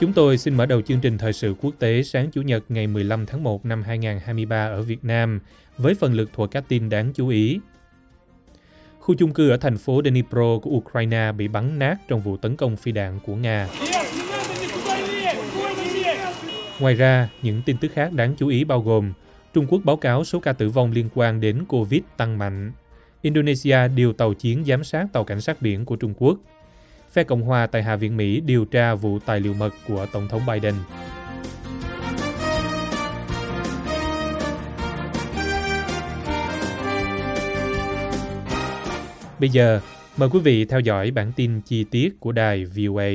Chúng tôi xin mở đầu chương trình thời sự quốc tế sáng Chủ nhật ngày 15 tháng 1 năm 2023 ở Việt Nam với phần lực thuộc các tin đáng chú ý. Khu chung cư ở thành phố Dnipro của Ukraine bị bắn nát trong vụ tấn công phi đạn của Nga. Ngoài ra, những tin tức khác đáng chú ý bao gồm Trung Quốc báo cáo số ca tử vong liên quan đến Covid tăng mạnh. Indonesia điều tàu chiến giám sát tàu cảnh sát biển của Trung Quốc. Phe Cộng hòa tại Hạ viện Mỹ điều tra vụ tài liệu mật của Tổng thống Biden. Bây giờ, mời quý vị theo dõi bản tin chi tiết của đài VOA.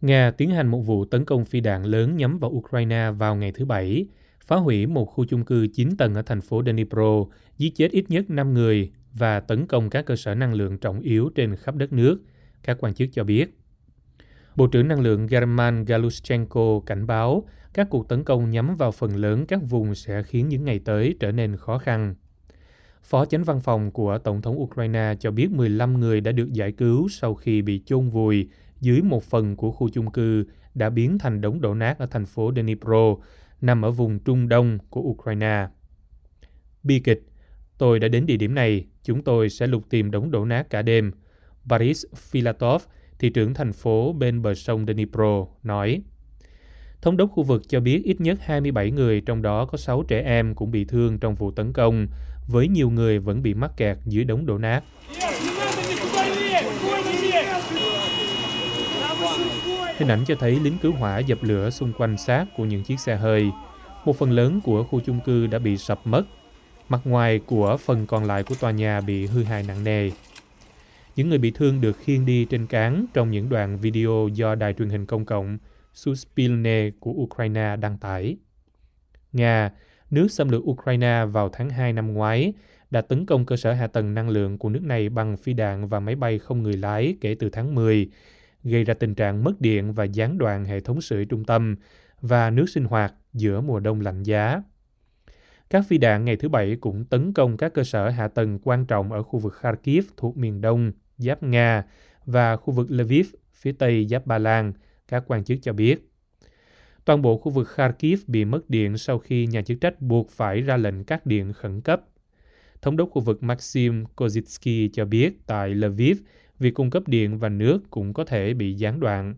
Nga tiến hành một vụ tấn công phi đạn lớn nhắm vào Ukraine vào ngày thứ Bảy, phá hủy một khu chung cư 9 tầng ở thành phố Dnipro, giết chết ít nhất 5 người và tấn công các cơ sở năng lượng trọng yếu trên khắp đất nước, các quan chức cho biết. Bộ trưởng Năng lượng German Galushchenko cảnh báo các cuộc tấn công nhắm vào phần lớn các vùng sẽ khiến những ngày tới trở nên khó khăn. Phó chánh văn phòng của Tổng thống Ukraine cho biết 15 người đã được giải cứu sau khi bị chôn vùi dưới một phần của khu chung cư đã biến thành đống đổ nát ở thành phố Dnipro, nằm ở vùng Trung Đông của Ukraine. Bi kịch, tôi đã đến địa điểm này, chúng tôi sẽ lục tìm đống đổ nát cả đêm. Boris Filatov, thị trưởng thành phố bên bờ sông Dnipro, nói. Thống đốc khu vực cho biết ít nhất 27 người, trong đó có 6 trẻ em cũng bị thương trong vụ tấn công, với nhiều người vẫn bị mắc kẹt dưới đống đổ nát. Hình ảnh cho thấy lính cứu hỏa dập lửa xung quanh xác của những chiếc xe hơi. Một phần lớn của khu chung cư đã bị sập mất. Mặt ngoài của phần còn lại của tòa nhà bị hư hại nặng nề. Những người bị thương được khiêng đi trên cáng trong những đoạn video do đài truyền hình công cộng Suspilne của Ukraine đăng tải. Nga, nước xâm lược Ukraine vào tháng 2 năm ngoái, đã tấn công cơ sở hạ tầng năng lượng của nước này bằng phi đạn và máy bay không người lái kể từ tháng 10, gây ra tình trạng mất điện và gián đoạn hệ thống sưởi trung tâm và nước sinh hoạt giữa mùa đông lạnh giá. Các phi đạn ngày thứ Bảy cũng tấn công các cơ sở hạ tầng quan trọng ở khu vực Kharkiv thuộc miền đông, giáp Nga, và khu vực Lviv, phía tây giáp Ba Lan, các quan chức cho biết. Toàn bộ khu vực Kharkiv bị mất điện sau khi nhà chức trách buộc phải ra lệnh cắt điện khẩn cấp. Thống đốc khu vực Maxim Kozitsky cho biết tại Lviv, việc cung cấp điện và nước cũng có thể bị gián đoạn.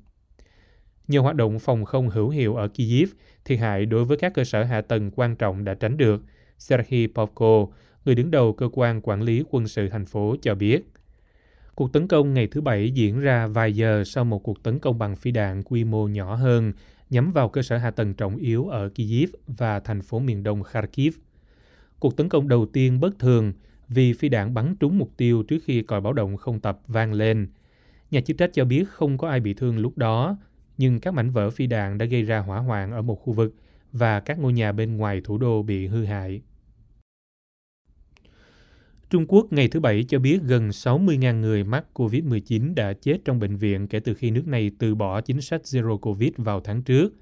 Nhiều hoạt động phòng không hữu hiệu ở Kyiv, thiệt hại đối với các cơ sở hạ tầng quan trọng đã tránh được. Serhiy Popko, người đứng đầu cơ quan quản lý quân sự thành phố cho biết. Cuộc tấn công ngày thứ Bảy diễn ra vài giờ sau một cuộc tấn công bằng phi đạn quy mô nhỏ hơn nhắm vào cơ sở hạ tầng trọng yếu ở Kyiv và thành phố miền đông Kharkiv. Cuộc tấn công đầu tiên bất thường vì phi đạn bắn trúng mục tiêu trước khi còi báo động không tập vang lên. Nhà chức trách cho biết không có ai bị thương lúc đó, nhưng các mảnh vỡ phi đạn đã gây ra hỏa hoạn ở một khu vực và các ngôi nhà bên ngoài thủ đô bị hư hại. Trung Quốc ngày thứ Bảy cho biết gần 60.000 người mắc COVID-19 đã chết trong bệnh viện kể từ khi nước này từ bỏ chính sách Zero Covid vào tháng trước.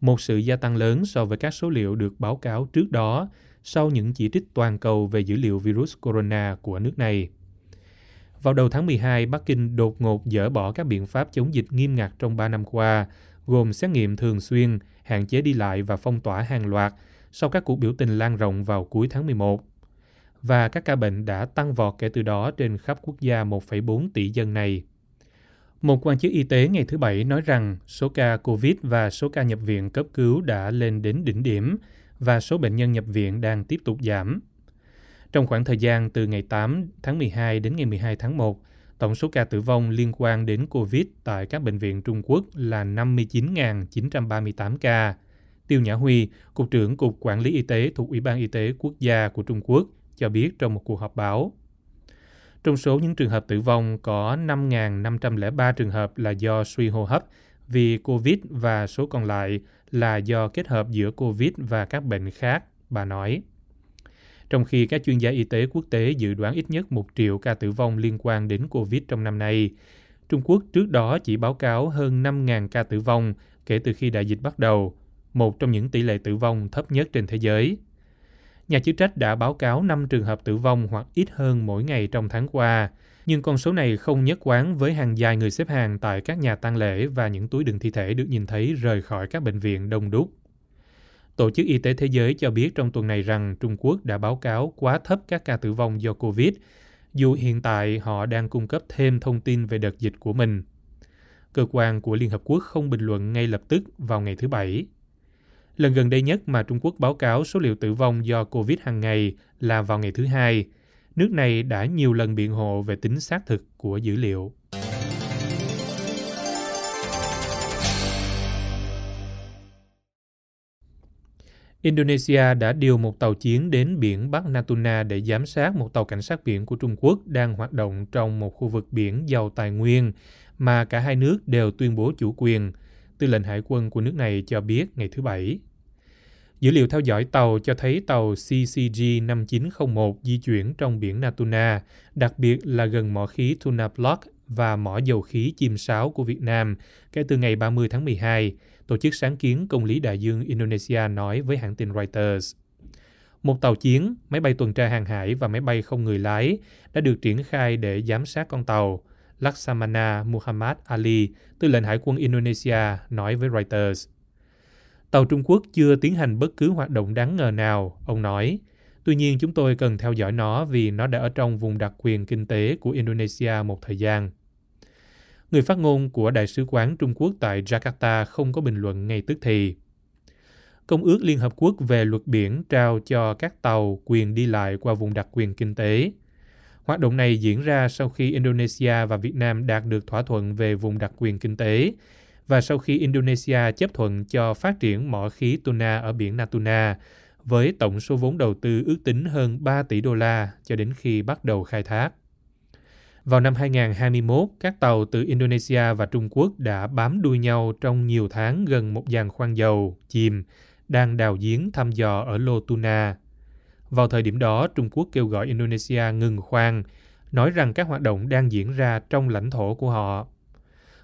Một sự gia tăng lớn so với các số liệu được báo cáo trước đó sau những chỉ trích toàn cầu về dữ liệu virus corona của nước này. Vào đầu tháng 12, Bắc Kinh đột ngột dỡ bỏ các biện pháp chống dịch nghiêm ngặt trong 3 năm qua, gồm xét nghiệm thường xuyên, hạn chế đi lại và phong tỏa hàng loạt sau các cuộc biểu tình lan rộng vào cuối tháng 11 và các ca bệnh đã tăng vọt kể từ đó trên khắp quốc gia 1,4 tỷ dân này. Một quan chức y tế ngày thứ Bảy nói rằng số ca COVID và số ca nhập viện cấp cứu đã lên đến đỉnh điểm và số bệnh nhân nhập viện đang tiếp tục giảm. Trong khoảng thời gian từ ngày 8 tháng 12 đến ngày 12 tháng 1, tổng số ca tử vong liên quan đến COVID tại các bệnh viện Trung Quốc là 59.938 ca. Tiêu Nhã Huy, Cục trưởng Cục Quản lý Y tế thuộc Ủy ban Y tế Quốc gia của Trung Quốc, cho biết trong một cuộc họp báo. Trong số những trường hợp tử vong có 5.503 trường hợp là do suy hô hấp vì COVID và số còn lại là do kết hợp giữa COVID và các bệnh khác, bà nói. Trong khi các chuyên gia y tế quốc tế dự đoán ít nhất một triệu ca tử vong liên quan đến COVID trong năm nay, Trung Quốc trước đó chỉ báo cáo hơn 5.000 ca tử vong kể từ khi đại dịch bắt đầu, một trong những tỷ lệ tử vong thấp nhất trên thế giới. Nhà chức trách đã báo cáo 5 trường hợp tử vong hoặc ít hơn mỗi ngày trong tháng qua, nhưng con số này không nhất quán với hàng dài người xếp hàng tại các nhà tang lễ và những túi đựng thi thể được nhìn thấy rời khỏi các bệnh viện đông đúc. Tổ chức Y tế Thế giới cho biết trong tuần này rằng Trung Quốc đã báo cáo quá thấp các ca tử vong do COVID, dù hiện tại họ đang cung cấp thêm thông tin về đợt dịch của mình. Cơ quan của Liên Hợp Quốc không bình luận ngay lập tức vào ngày thứ Bảy. Lần gần đây nhất mà Trung Quốc báo cáo số liệu tử vong do COVID hàng ngày là vào ngày thứ Hai. Nước này đã nhiều lần biện hộ về tính xác thực của dữ liệu. Indonesia đã điều một tàu chiến đến biển Bắc Natuna để giám sát một tàu cảnh sát biển của Trung Quốc đang hoạt động trong một khu vực biển giàu tài nguyên mà cả hai nước đều tuyên bố chủ quyền, tư lệnh hải quân của nước này cho biết ngày thứ Bảy. Dữ liệu theo dõi tàu cho thấy tàu CCG 5901 di chuyển trong biển Natuna, đặc biệt là gần mỏ khí Tuna Block và mỏ dầu khí chim sáo của Việt Nam kể từ ngày 30 tháng 12, Tổ chức sáng kiến công lý đại dương Indonesia nói với hãng tin Reuters. Một tàu chiến, máy bay tuần tra hàng hải và máy bay không người lái đã được triển khai để giám sát con tàu. Laksamana Muhammad Ali, tư lệnh hải quân Indonesia, nói với Reuters. Tàu Trung Quốc chưa tiến hành bất cứ hoạt động đáng ngờ nào, ông nói. Tuy nhiên chúng tôi cần theo dõi nó vì nó đã ở trong vùng đặc quyền kinh tế của Indonesia một thời gian. Người phát ngôn của Đại sứ quán Trung Quốc tại Jakarta không có bình luận ngay tức thì. Công ước Liên Hợp Quốc về luật biển trao cho các tàu quyền đi lại qua vùng đặc quyền kinh tế. Hoạt động này diễn ra sau khi Indonesia và Việt Nam đạt được thỏa thuận về vùng đặc quyền kinh tế và sau khi Indonesia chấp thuận cho phát triển mỏ khí tuna ở biển Natuna với tổng số vốn đầu tư ước tính hơn 3 tỷ đô la cho đến khi bắt đầu khai thác. Vào năm 2021, các tàu từ Indonesia và Trung Quốc đã bám đuôi nhau trong nhiều tháng gần một dàn khoan dầu, chìm, đang đào giếng thăm dò ở Lô Tuna. Vào thời điểm đó, Trung Quốc kêu gọi Indonesia ngừng khoan, nói rằng các hoạt động đang diễn ra trong lãnh thổ của họ.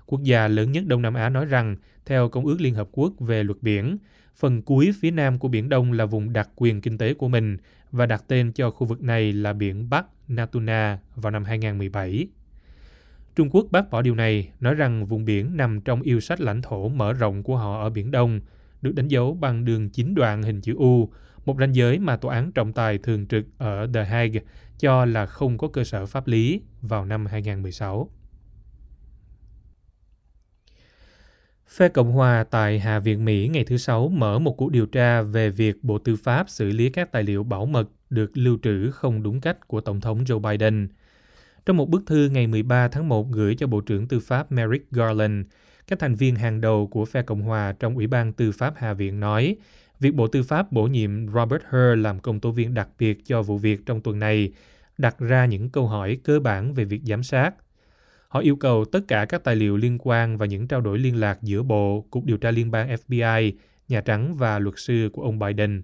Quốc gia lớn nhất Đông Nam Á nói rằng, theo Công ước Liên Hợp Quốc về luật biển, phần cuối phía nam của Biển Đông là vùng đặc quyền kinh tế của mình và đặt tên cho khu vực này là Biển Bắc Natuna vào năm 2017. Trung Quốc bác bỏ điều này, nói rằng vùng biển nằm trong yêu sách lãnh thổ mở rộng của họ ở Biển Đông, được đánh dấu bằng đường chín đoạn hình chữ U, một ranh giới mà Tòa án trọng tài thường trực ở The Hague cho là không có cơ sở pháp lý vào năm 2016. Phe Cộng hòa tại Hạ viện Mỹ ngày thứ Sáu mở một cuộc điều tra về việc Bộ Tư pháp xử lý các tài liệu bảo mật được lưu trữ không đúng cách của Tổng thống Joe Biden. Trong một bức thư ngày 13 tháng 1 gửi cho Bộ trưởng Tư pháp Merrick Garland, các thành viên hàng đầu của phe Cộng hòa trong Ủy ban Tư pháp Hạ viện nói việc Bộ Tư pháp bổ nhiệm Robert Hur làm công tố viên đặc biệt cho vụ việc trong tuần này đặt ra những câu hỏi cơ bản về việc giám sát. Họ yêu cầu tất cả các tài liệu liên quan và những trao đổi liên lạc giữa Bộ, Cục Điều tra Liên bang FBI, Nhà Trắng và luật sư của ông Biden.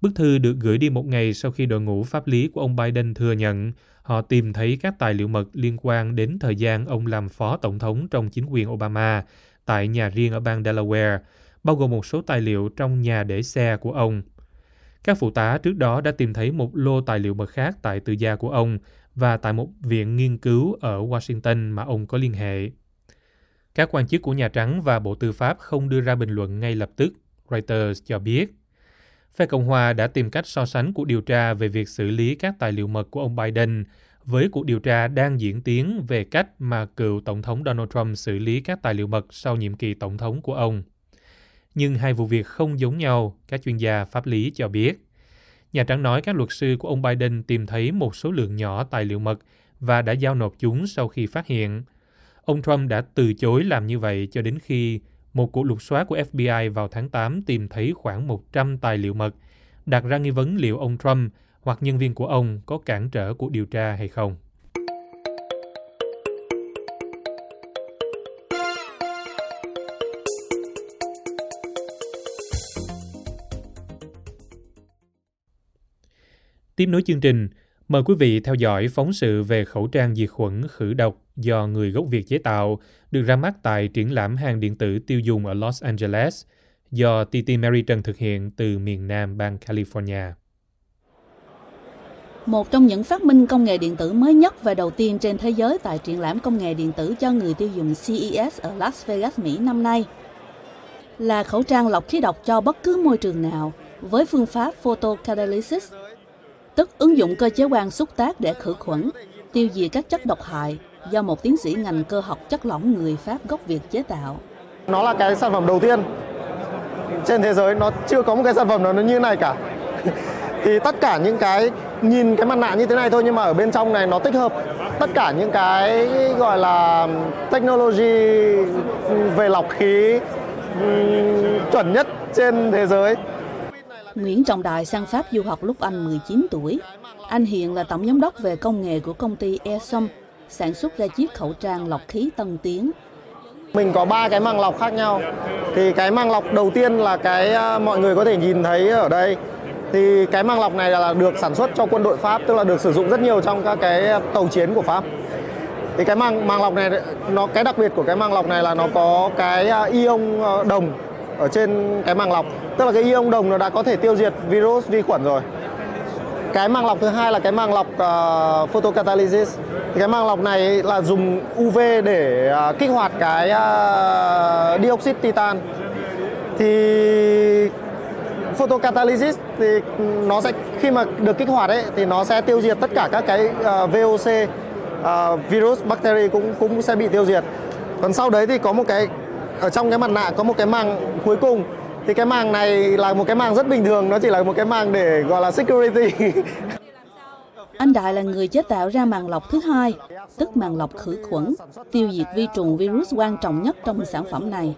Bức thư được gửi đi một ngày sau khi đội ngũ pháp lý của ông Biden thừa nhận họ tìm thấy các tài liệu mật liên quan đến thời gian ông làm phó tổng thống trong chính quyền Obama tại nhà riêng ở bang Delaware, bao gồm một số tài liệu trong nhà để xe của ông. Các phụ tá trước đó đã tìm thấy một lô tài liệu mật khác tại tư gia của ông và tại một viện nghiên cứu ở Washington mà ông có liên hệ. Các quan chức của Nhà Trắng và Bộ Tư pháp không đưa ra bình luận ngay lập tức, Reuters cho biết. Phe Cộng hòa đã tìm cách so sánh cuộc điều tra về việc xử lý các tài liệu mật của ông Biden với cuộc điều tra đang diễn tiến về cách mà cựu Tổng thống Donald Trump xử lý các tài liệu mật sau nhiệm kỳ Tổng thống của ông. Nhưng hai vụ việc không giống nhau, các chuyên gia pháp lý cho biết. Nhà Trắng nói các luật sư của ông Biden tìm thấy một số lượng nhỏ tài liệu mật và đã giao nộp chúng sau khi phát hiện. Ông Trump đã từ chối làm như vậy cho đến khi một cuộc lục soát của FBI vào tháng 8 tìm thấy khoảng 100 tài liệu mật, đặt ra nghi vấn liệu ông Trump hoặc nhân viên của ông có cản trở cuộc điều tra hay không. Tiếp nối chương trình, mời quý vị theo dõi phóng sự về khẩu trang diệt khuẩn khử độc do người gốc Việt chế tạo, được ra mắt tại triển lãm hàng điện tử tiêu dùng ở Los Angeles, do TT Mary Trần thực hiện từ miền Nam bang California. Một trong những phát minh công nghệ điện tử mới nhất và đầu tiên trên thế giới tại triển lãm công nghệ điện tử cho người tiêu dùng CES ở Las Vegas, Mỹ năm nay là khẩu trang lọc khí độc cho bất cứ môi trường nào với phương pháp photocatalysis, tức ứng dụng cơ chế quang xúc tác để khử khuẩn, tiêu diệt các chất độc hại do một tiến sĩ ngành cơ học chất lỏng người Pháp gốc Việt chế tạo. Nó là cái sản phẩm đầu tiên trên thế giới nó chưa có một cái sản phẩm nào nó như này cả. thì tất cả những cái nhìn cái mặt nạ như thế này thôi nhưng mà ở bên trong này nó tích hợp tất cả những cái gọi là technology ừ, về lọc khí ừ, chuẩn nhất trên thế giới. Nguyễn Trọng Đại sang Pháp du học lúc anh 19 tuổi. Anh hiện là tổng giám đốc về công nghệ của công ty Airsom, sản xuất ra chiếc khẩu trang lọc khí tân tiến. Mình có ba cái màng lọc khác nhau. Thì cái màng lọc đầu tiên là cái à, mọi người có thể nhìn thấy ở đây. Thì cái màng lọc này là được sản xuất cho quân đội Pháp, tức là được sử dụng rất nhiều trong các cái tàu chiến của Pháp. Thì cái màng màng lọc này nó cái đặc biệt của cái màng lọc này là nó có cái à, ion à, đồng ở trên cái màng lọc. Tức là cái ion đồng nó đã có thể tiêu diệt virus vi khuẩn rồi. Cái màng lọc thứ hai là cái màng lọc uh, photocatalysis. Thì cái màng lọc này là dùng UV để uh, kích hoạt cái uh, dioxide titan. Thì photocatalysis thì nó sẽ khi mà được kích hoạt ấy thì nó sẽ tiêu diệt tất cả các cái uh, VOC uh, virus bacteria cũng cũng sẽ bị tiêu diệt. Còn sau đấy thì có một cái ở trong cái mặt nạ có một cái màng cuối cùng thì cái màng này là một cái màng rất bình thường nó chỉ là một cái màng để gọi là security Anh Đại là người chế tạo ra màng lọc thứ hai, tức màng lọc khử khuẩn, tiêu diệt vi trùng virus quan trọng nhất trong sản phẩm này.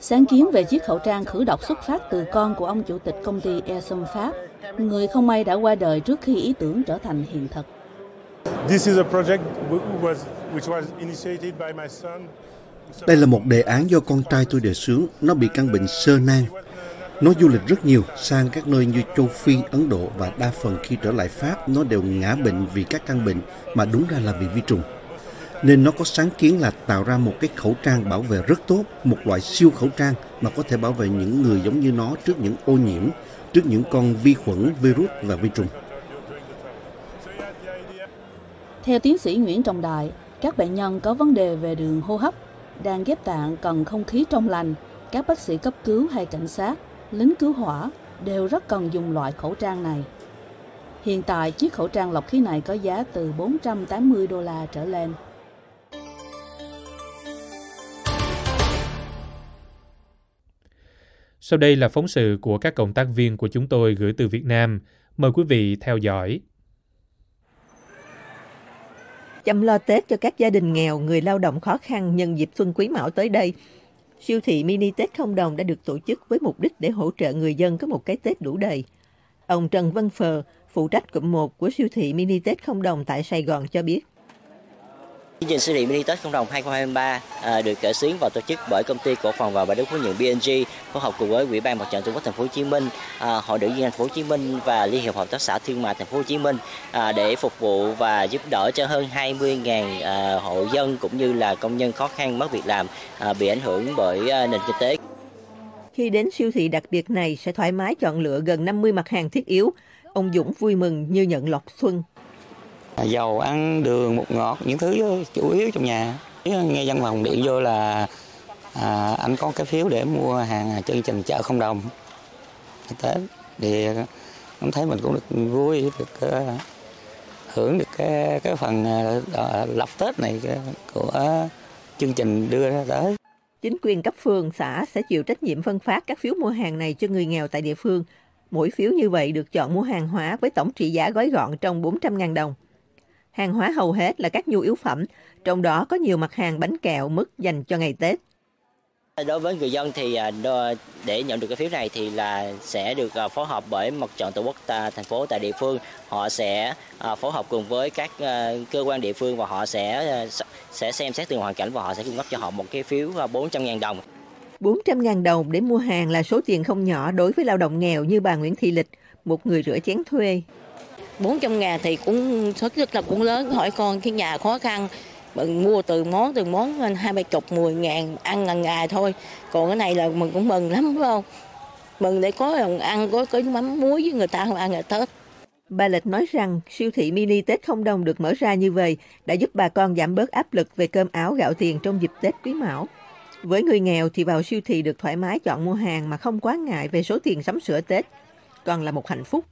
Sáng kiến về chiếc khẩu trang khử độc xuất phát từ con của ông chủ tịch công ty Airsom Pháp, người không may đã qua đời trước khi ý tưởng trở thành hiện thực. This is a project which was initiated by my son. Đây là một đề án do con trai tôi đề xướng. Nó bị căn bệnh sơ nang. Nó du lịch rất nhiều sang các nơi như châu Phi, Ấn Độ và đa phần khi trở lại Pháp nó đều ngã bệnh vì các căn bệnh mà đúng ra là bị vi trùng. Nên nó có sáng kiến là tạo ra một cái khẩu trang bảo vệ rất tốt, một loại siêu khẩu trang mà có thể bảo vệ những người giống như nó trước những ô nhiễm, trước những con vi khuẩn, virus và vi trùng. Theo tiến sĩ Nguyễn Trọng Đại, các bệnh nhân có vấn đề về đường hô hấp, đang ghép tạng cần không khí trong lành, các bác sĩ cấp cứu hay cảnh sát, lính cứu hỏa đều rất cần dùng loại khẩu trang này. Hiện tại, chiếc khẩu trang lọc khí này có giá từ 480 đô la trở lên. Sau đây là phóng sự của các cộng tác viên của chúng tôi gửi từ Việt Nam. Mời quý vị theo dõi chăm lo Tết cho các gia đình nghèo, người lao động khó khăn nhân dịp Xuân Quý Mão tới đây. Siêu thị mini Tết không đồng đã được tổ chức với mục đích để hỗ trợ người dân có một cái Tết đủ đầy. Ông Trần Văn Phờ, phụ trách cụm 1 của siêu thị mini Tết không đồng tại Sài Gòn cho biết. Chương trình siêu thị mini Tết không đồng 2023 à, được khởi xướng và tổ chức bởi công ty cổ phần và bài Đức Phú Nhuận BNG phối hợp cùng với Ủy ban Mặt trận Tổ quốc Thành phố Hồ Chí Minh, à, Hội nữ viên Thành phố Hồ Chí Minh và Liên hiệp hợp tác xã thương mại Thành phố Hồ Chí Minh à, để phục vụ và giúp đỡ cho hơn 20.000 à, hộ dân cũng như là công nhân khó khăn mất việc làm à, bị ảnh hưởng bởi à, nền kinh tế. Khi đến siêu thị đặc biệt này sẽ thoải mái chọn lựa gần 50 mặt hàng thiết yếu. Ông Dũng vui mừng như nhận lọc xuân dầu ăn đường bột ngọt những thứ chủ yếu trong nhà nghe văn phòng điện vô là à, anh có cái phiếu để mua hàng chương trình chợ không đồng tết thì em thấy mình cũng được vui được uh, hưởng được cái cái phần ờ, uh, lập tết này của chương trình đưa ra tới Chính quyền cấp phường, xã sẽ chịu trách nhiệm phân phát các phiếu mua hàng này cho người nghèo tại địa phương. Mỗi phiếu như vậy được chọn mua hàng hóa với tổng trị giá gói gọn trong 400.000 đồng. Hàng hóa hầu hết là các nhu yếu phẩm, trong đó có nhiều mặt hàng bánh kẹo, mứt dành cho ngày Tết. Đối với người dân thì à, để nhận được cái phiếu này thì là sẽ được à, phối hợp bởi mặt trận tổ quốc ta- thành phố tại địa phương. Họ sẽ à, phối hợp cùng với các cơ quan địa phương và họ sẽ sẽ xem xét từng hoàn cảnh và họ sẽ cung cấp cho họ một cái phiếu à, 400.000 đồng. 400.000 đồng để mua hàng là số tiền không nhỏ đối với lao động nghèo như bà Nguyễn Thị Lịch, một người rửa chén thuê. 400 ngàn thì cũng số rất là cũng lớn hỏi con cái nhà khó khăn mình mua từ món từ món lên hai ba chục, mười ngàn, ăn ngần ngày thôi còn cái này là mình cũng mừng lắm, phải không mừng để có ăn, có có mắm muối với người ta không ăn ngày tết Bà Lịch nói rằng, siêu thị mini Tết không đồng được mở ra như vậy đã giúp bà con giảm bớt áp lực về cơm áo, gạo tiền trong dịp Tết Quý Mão. Với người nghèo thì vào siêu thị được thoải mái chọn mua hàng mà không quá ngại về số tiền sắm sửa Tết. Còn là một hạnh phúc.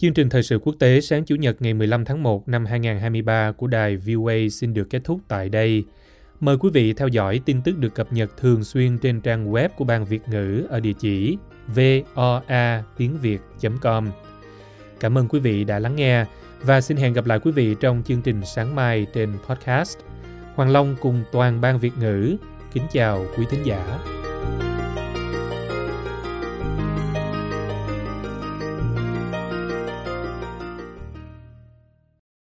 Chương trình thời sự quốc tế sáng Chủ nhật ngày 15 tháng 1 năm 2023 của đài VOA xin được kết thúc tại đây. Mời quý vị theo dõi tin tức được cập nhật thường xuyên trên trang web của Ban Việt ngữ ở địa chỉ voa tiếng com Cảm ơn quý vị đã lắng nghe và xin hẹn gặp lại quý vị trong chương trình sáng mai trên podcast. Hoàng Long cùng toàn Ban Việt ngữ kính chào quý thính giả.